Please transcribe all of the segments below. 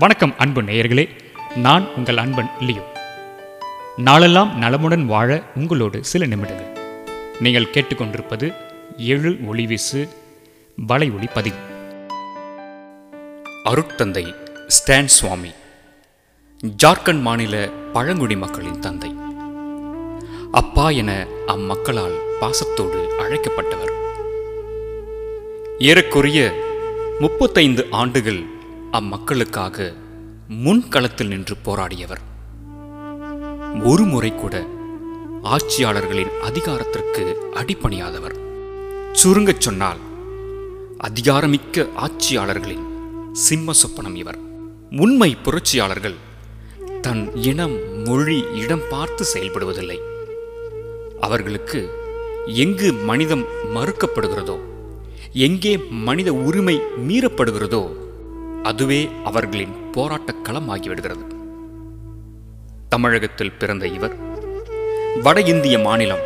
வணக்கம் அன்பு நேயர்களே. நான் உங்கள் அன்பன் லியோ. நாளெல்லாம் நலமுடன் வாழ உங்களோடு சில நிமிடங்கள். நீங்கள் கேட்டுக்கொண்டிருப்பது எழு ஒளிவீசு வலை ஒளி பதிவு. அருட்தந்தை ஸ்டான் சுவாமி ஜார்க்கண்ட் மாநில பழங்குடி மக்களின் தந்தை. அப்பா என அம்மக்களால் பாசத்தோடு அழைக்கப்பட்டவர். ஏறக்குறைய முப்பத்தைந்து ஆண்டுகள் அம்மக்களுக்காக முன்களத்தில் நின்று போராடியவர். ஒரு முறை கூட ஆட்சியாளர்களின் அதிகாரத்திற்கு அடிப்பணியாதவர் சுருங்கச் சொன்னால் அதிகாரமிக்க ஆட்சியாளர்களின் சிம்ம சொப்பனம் இவர். உண்மை புரட்சியாளர்கள் தன் இனம் மொழி இடம் பார்த்து செயல்படுவதில்லை. அவர்களுக்கு எங்கு மனிதம் மறுக்கப்படுகிறதோ எங்கே மனித உரிமை மீறப்படுகிறதோ அதுவே அவர்களின் போராட்டக் களமாகிவிடுகிறது தமிழகத்தில் பிறந்த இவர் வட இந்திய மாநிலம்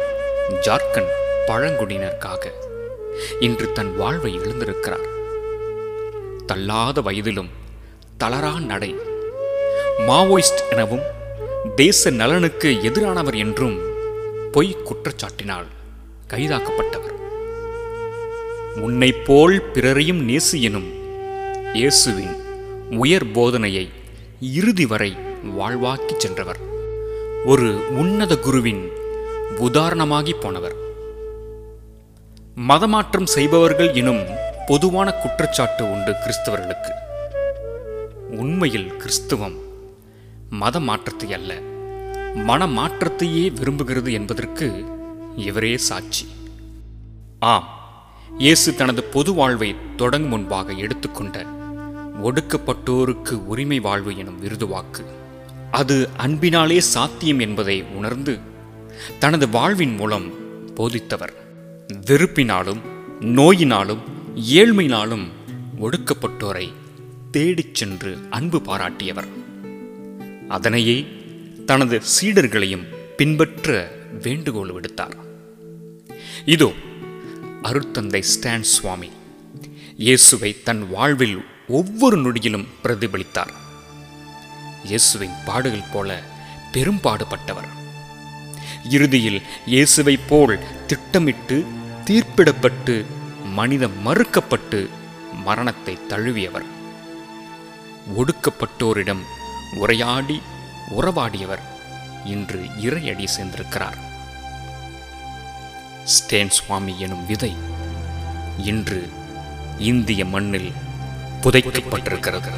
ஜார்க்கண்ட் பழங்குடியினருக்காக இன்று தன் வாழ்வை இழந்திருக்கிறார். தள்ளாத வயதிலும் தளரா நடை மாவோயிஸ்ட் எனவும் தேச நலனுக்கு எதிரானவர் என்றும் பொய் குற்றச்சாட்டினால் கைதாக்கப்பட்டவர். உன்னைப் போல் பிறரையும் நேசு எனும் இயேசுவின் உயர் போதனையை இறுதி வரை வாழ்வாக்கிச் சென்றவர். ஒரு உன்னத குருவின் உதாரணமாகி போனவர். மதமாற்றம் செய்பவர்கள் எனும் பொதுவான குற்றச்சாட்டு உண்டு கிறிஸ்தவர்களுக்கு. உண்மையில் கிறிஸ்துவம் மத மாற்றத்தை அல்ல மனமாற்றத்தையே விரும்புகிறது என்பதற்கு இவரே சாட்சி. ஆம் இயேசு தனது பொது வாழ்வை தொடங்கும் முன்பாக எடுத்துக்கொண்ட ஒடுக்கப்பட்டோருக்கு உரிமை வாழ்வு எனும் விருது வாக்கு அது அன்பினாலே சாத்தியம் என்பதை உணர்ந்து தனது வாழ்வின் மூலம் போதித்தவர். வெறுப்பினாலும் நோயினாலும் ஏழ்மையினாலும் ஒடுக்கப்பட்டோரை தேடிச் சென்று அன்பு பாராட்டியவர். அதனையே தனது சீடர்களையும் பின்பற்ற வேண்டுகோள் விடுத்தார். இதோ அருத்தந்தை ஸ்டான் சுவாமி. இயேசுவை தன் வாழ்வில் ஒவ்வொரு நொடியிலும் பிரதிபலித்தார். இயேசுவின் பாடுகள் போல பெரும்பாடுபட்டவர் இறுதியில் இயேசுவைப் போல் திட்டமிட்டு தீர்ப்பிடப்பட்டு மனித மறுக்கப்பட்டு மரணத்தை தழுவியவர். ஒடுக்கப்பட்டோரிடம் உரையாடி உறவாடியவர் இன்று இறையடி சேர்ந்திருக்கிறார். ஸ்டேன் சுவாமி எனும் விதை இன்று இந்திய மண்ணில் புதைக்கப்பட்டிருக்கிறது.